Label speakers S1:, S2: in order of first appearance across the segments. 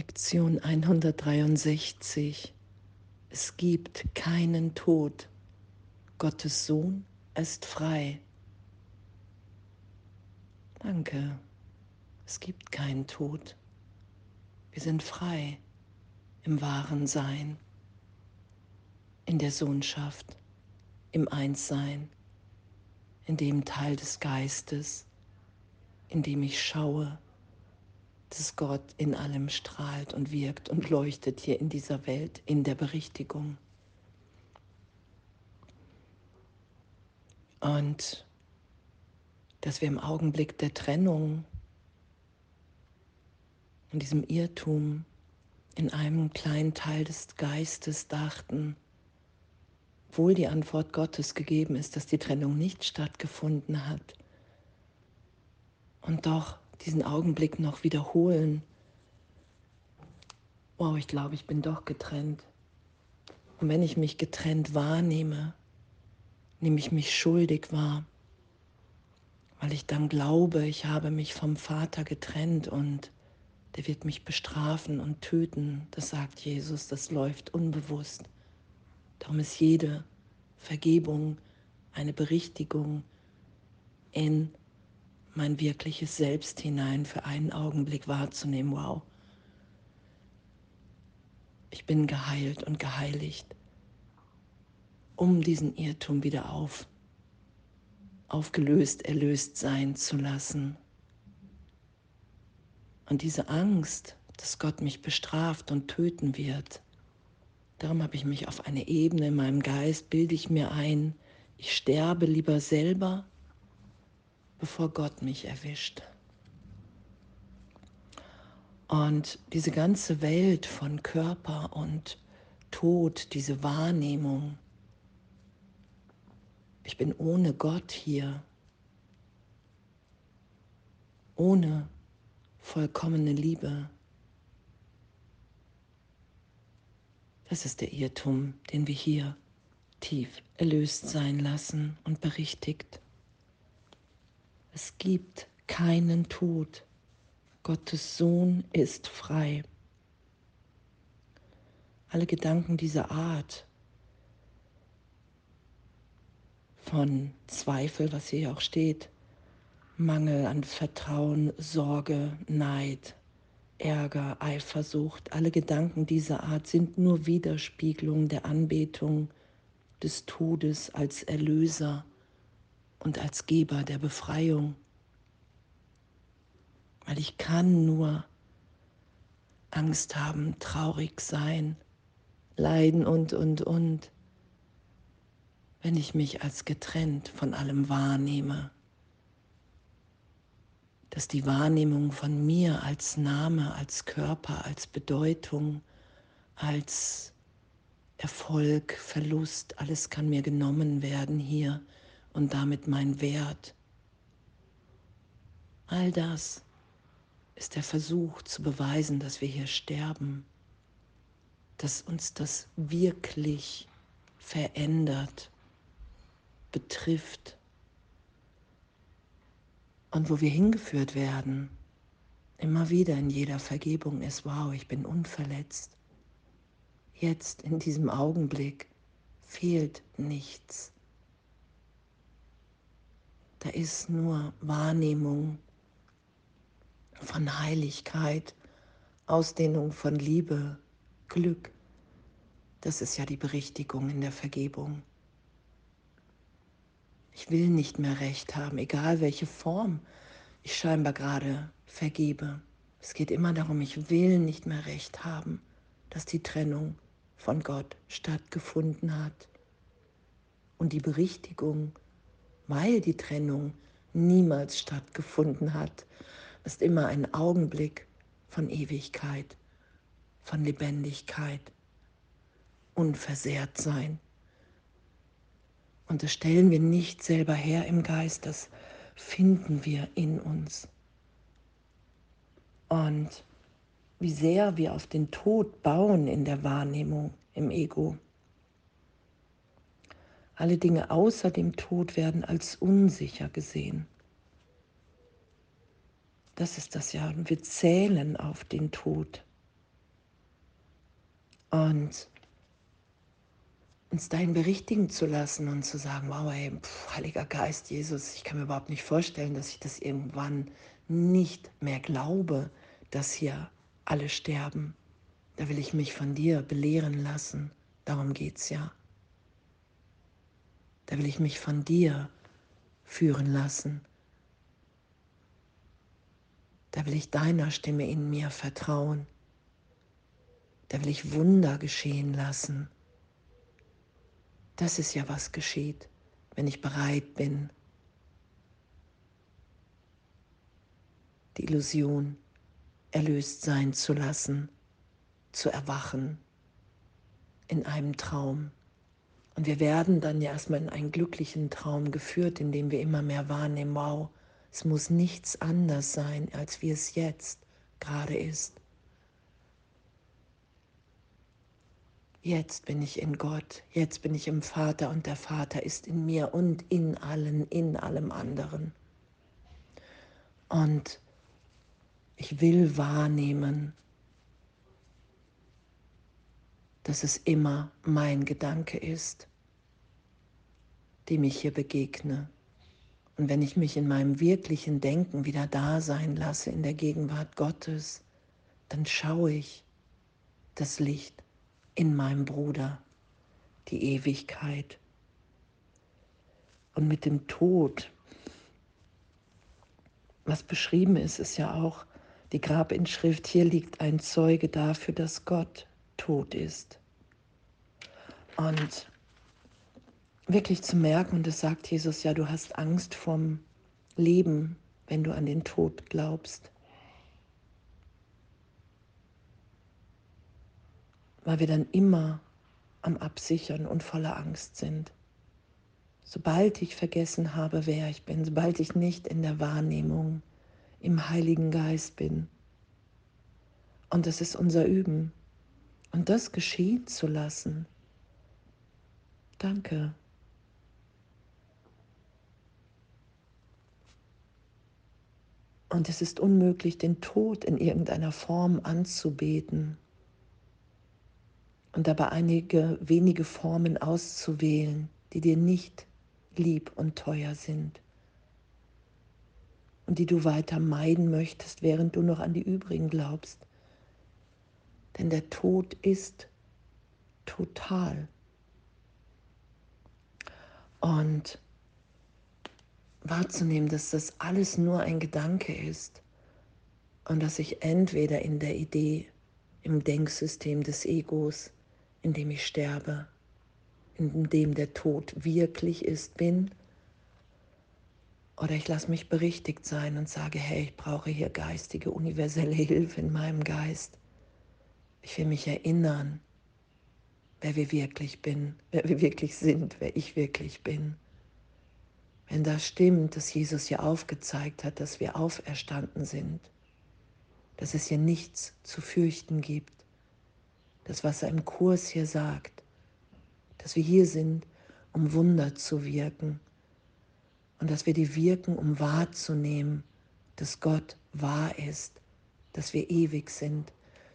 S1: Lektion 163. Es gibt keinen Tod. Gottes Sohn ist frei. Danke. Es gibt keinen Tod. Wir sind frei im wahren Sein, in der Sohnschaft, im Einssein, in dem Teil des Geistes, in dem ich schaue, dass Gott in allem strahlt und wirkt und leuchtet hier in dieser Welt, in der Berichtigung. Und dass wir im Augenblick der Trennung, in diesem Irrtum, in einem kleinen Teil des Geistes dachten, obwohl die Antwort Gottes gegeben ist, dass die Trennung nicht stattgefunden hat. Und doch diesen Augenblick noch wiederholen. Wow, ich glaube, ich bin doch getrennt. Und wenn ich mich getrennt wahrnehme, nehme ich mich schuldig wahr, weil ich dann glaube, ich habe mich vom Vater getrennt und der wird mich bestrafen und töten. Das sagt Jesus, das läuft unbewusst. Darum ist jede Vergebung eine Berichtigung in mein wirkliches Selbst hinein für einen Augenblick wahrzunehmen. Wow, ich bin geheilt und geheiligt, um diesen Irrtum wieder auf, aufgelöst, erlöst sein zu lassen. Und diese Angst, dass Gott mich bestraft und töten wird, darum habe ich mich auf eine Ebene in meinem Geist, bilde ich mir ein, ich sterbe lieber selber bevor Gott mich erwischt. Und diese ganze Welt von Körper und Tod, diese Wahrnehmung, ich bin ohne Gott hier, ohne vollkommene Liebe. Das ist der Irrtum, den wir hier tief erlöst sein lassen und berichtigt. Es gibt keinen Tod. Gottes Sohn ist frei. Alle Gedanken dieser Art von Zweifel, was hier auch steht, Mangel an Vertrauen, Sorge, Neid, Ärger, Eifersucht, alle Gedanken dieser Art sind nur Widerspiegelungen der Anbetung des Todes als Erlöser und als Geber der Befreiung. Weil ich kann nur Angst haben, traurig sein, leiden und, und, und, wenn ich mich als getrennt von allem wahrnehme. Dass die Wahrnehmung von mir als Name, als Körper, als Bedeutung, als Erfolg, Verlust, alles kann mir genommen werden hier und damit mein Wert. All das ist der Versuch zu beweisen, dass wir hier sterben, dass uns das wirklich verändert, betrifft und wo wir hingeführt werden, immer wieder in jeder Vergebung ist, wow, ich bin unverletzt. Jetzt in diesem Augenblick fehlt nichts. Da ist nur Wahrnehmung von Heiligkeit, Ausdehnung von Liebe, Glück. Das ist ja die Berichtigung in der Vergebung. Ich will nicht mehr recht haben, egal welche Form ich scheinbar gerade vergebe. Es geht immer darum, ich will nicht mehr recht haben, dass die Trennung von Gott stattgefunden hat. Und die Berichtigung weil die Trennung niemals stattgefunden hat, ist immer ein Augenblick von Ewigkeit, von Lebendigkeit, unversehrt sein. Und das stellen wir nicht selber her im Geist, das finden wir in uns. Und wie sehr wir auf den Tod bauen in der Wahrnehmung im Ego. Alle Dinge außer dem Tod werden als unsicher gesehen. Das ist das ja. Wir zählen auf den Tod. Und uns dahin berichtigen zu lassen und zu sagen, wow, ey, pf, Heiliger Geist, Jesus, ich kann mir überhaupt nicht vorstellen, dass ich das irgendwann nicht mehr glaube, dass hier alle sterben. Da will ich mich von dir belehren lassen. Darum geht es ja. Da will ich mich von dir führen lassen. Da will ich deiner Stimme in mir vertrauen. Da will ich Wunder geschehen lassen. Das ist ja, was geschieht, wenn ich bereit bin, die Illusion erlöst sein zu lassen, zu erwachen in einem Traum. Und wir werden dann ja erstmal in einen glücklichen Traum geführt, in dem wir immer mehr wahrnehmen, wow, es muss nichts anders sein, als wie es jetzt gerade ist. Jetzt bin ich in Gott, jetzt bin ich im Vater und der Vater ist in mir und in allen, in allem anderen. Und ich will wahrnehmen, dass es immer mein Gedanke ist, dem ich hier begegne. Und wenn ich mich in meinem wirklichen Denken wieder da sein lasse in der Gegenwart Gottes, dann schaue ich das Licht in meinem Bruder die Ewigkeit. Und mit dem Tod, was beschrieben ist, ist ja auch die Grabinschrift, hier liegt ein Zeuge dafür, dass Gott tot ist. Und wirklich zu merken, und das sagt Jesus ja, du hast Angst vom Leben, wenn du an den Tod glaubst. weil wir dann immer am Absichern und voller Angst sind. Sobald ich vergessen habe, wer ich bin, sobald ich nicht in der Wahrnehmung im Heiligen Geist bin. Und das ist unser Üben. Und das geschehen zu lassen. Danke. Und es ist unmöglich, den Tod in irgendeiner Form anzubeten und dabei einige wenige Formen auszuwählen, die dir nicht lieb und teuer sind und die du weiter meiden möchtest, während du noch an die übrigen glaubst. Denn der Tod ist total. Und wahrzunehmen, dass das alles nur ein Gedanke ist und dass ich entweder in der Idee, im Denksystem des Egos, in dem ich sterbe, in dem der Tod wirklich ist, bin. Oder ich lasse mich berichtigt sein und sage, hey, ich brauche hier geistige, universelle Hilfe in meinem Geist. Ich will mich erinnern, wer wir wirklich bin, wer wir wirklich sind, wer ich wirklich bin. Wenn das stimmt, dass Jesus hier aufgezeigt hat, dass wir auferstanden sind, dass es hier nichts zu fürchten gibt, das, was er im Kurs hier sagt, dass wir hier sind, um Wunder zu wirken und dass wir die wirken, um wahrzunehmen, dass Gott wahr ist, dass wir ewig sind,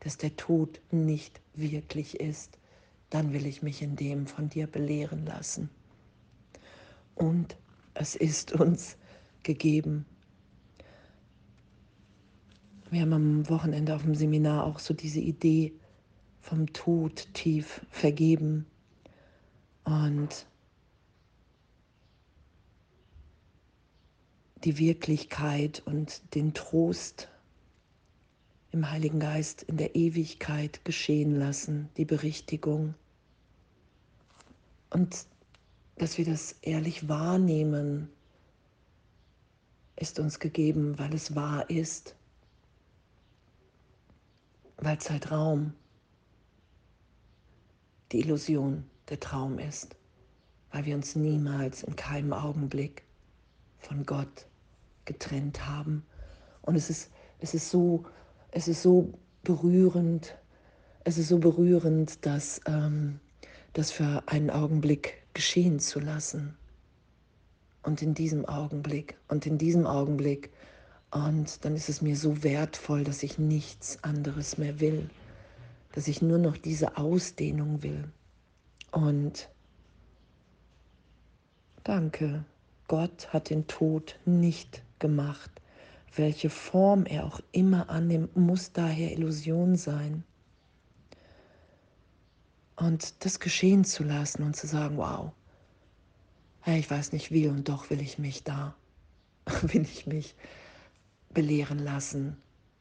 S1: dass der Tod nicht wirklich ist, dann will ich mich in dem von dir belehren lassen. Und es ist uns gegeben. Wir haben am Wochenende auf dem Seminar auch so diese Idee vom Tod tief vergeben und die Wirklichkeit und den Trost im Heiligen Geist in der Ewigkeit geschehen lassen, die Berichtigung. Und dass wir das ehrlich wahrnehmen, ist uns gegeben, weil es wahr ist, weil Zeitraum die Illusion der Traum ist, weil wir uns niemals in keinem Augenblick von Gott getrennt haben. Und es ist, es ist, so, es ist so berührend, es ist so berührend, dass ähm, das für einen Augenblick geschehen zu lassen. Und in diesem Augenblick und in diesem Augenblick. Und dann ist es mir so wertvoll, dass ich nichts anderes mehr will, dass ich nur noch diese Ausdehnung will. Und danke, Gott hat den Tod nicht gemacht. Welche Form er auch immer annimmt, muss daher Illusion sein. Und das geschehen zu lassen und zu sagen, wow, ich weiß nicht wie und doch will ich mich da, will ich mich belehren lassen,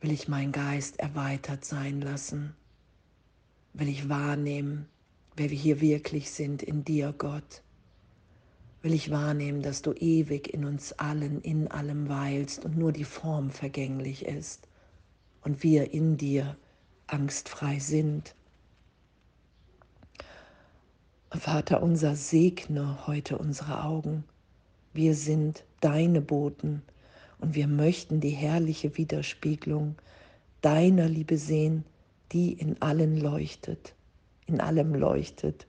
S1: will ich meinen Geist erweitert sein lassen, will ich wahrnehmen, wer wir hier wirklich sind in dir, Gott. Will ich wahrnehmen, dass du ewig in uns allen, in allem weilst und nur die Form vergänglich ist und wir in dir angstfrei sind. Vater unser, segne heute unsere Augen. Wir sind deine Boten und wir möchten die herrliche Widerspiegelung deiner Liebe sehen, die in allen leuchtet, in allem leuchtet.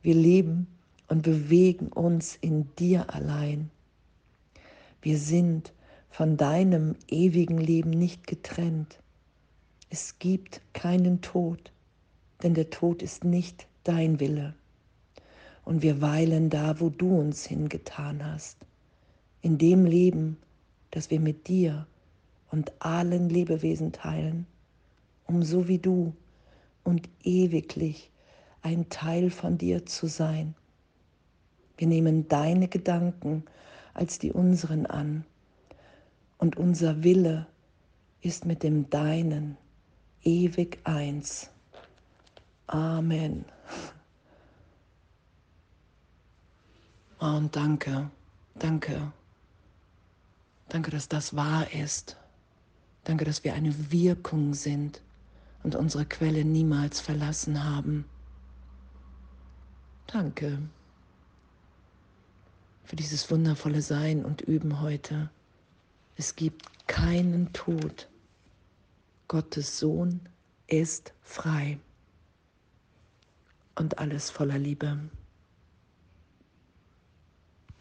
S1: Wir leben und bewegen uns in dir allein. Wir sind von deinem ewigen Leben nicht getrennt. Es gibt keinen Tod, denn der Tod ist nicht dein Wille. Und wir weilen da, wo du uns hingetan hast, in dem Leben, das wir mit dir und allen Lebewesen teilen, um so wie du und ewiglich ein Teil von dir zu sein. Wir nehmen deine Gedanken als die unseren an und unser Wille ist mit dem deinen ewig eins. Amen. Und danke, danke. Danke, dass das wahr ist. Danke, dass wir eine Wirkung sind und unsere Quelle niemals verlassen haben. Danke für dieses wundervolle Sein und Üben heute. Es gibt keinen Tod. Gottes Sohn ist frei und alles voller Liebe.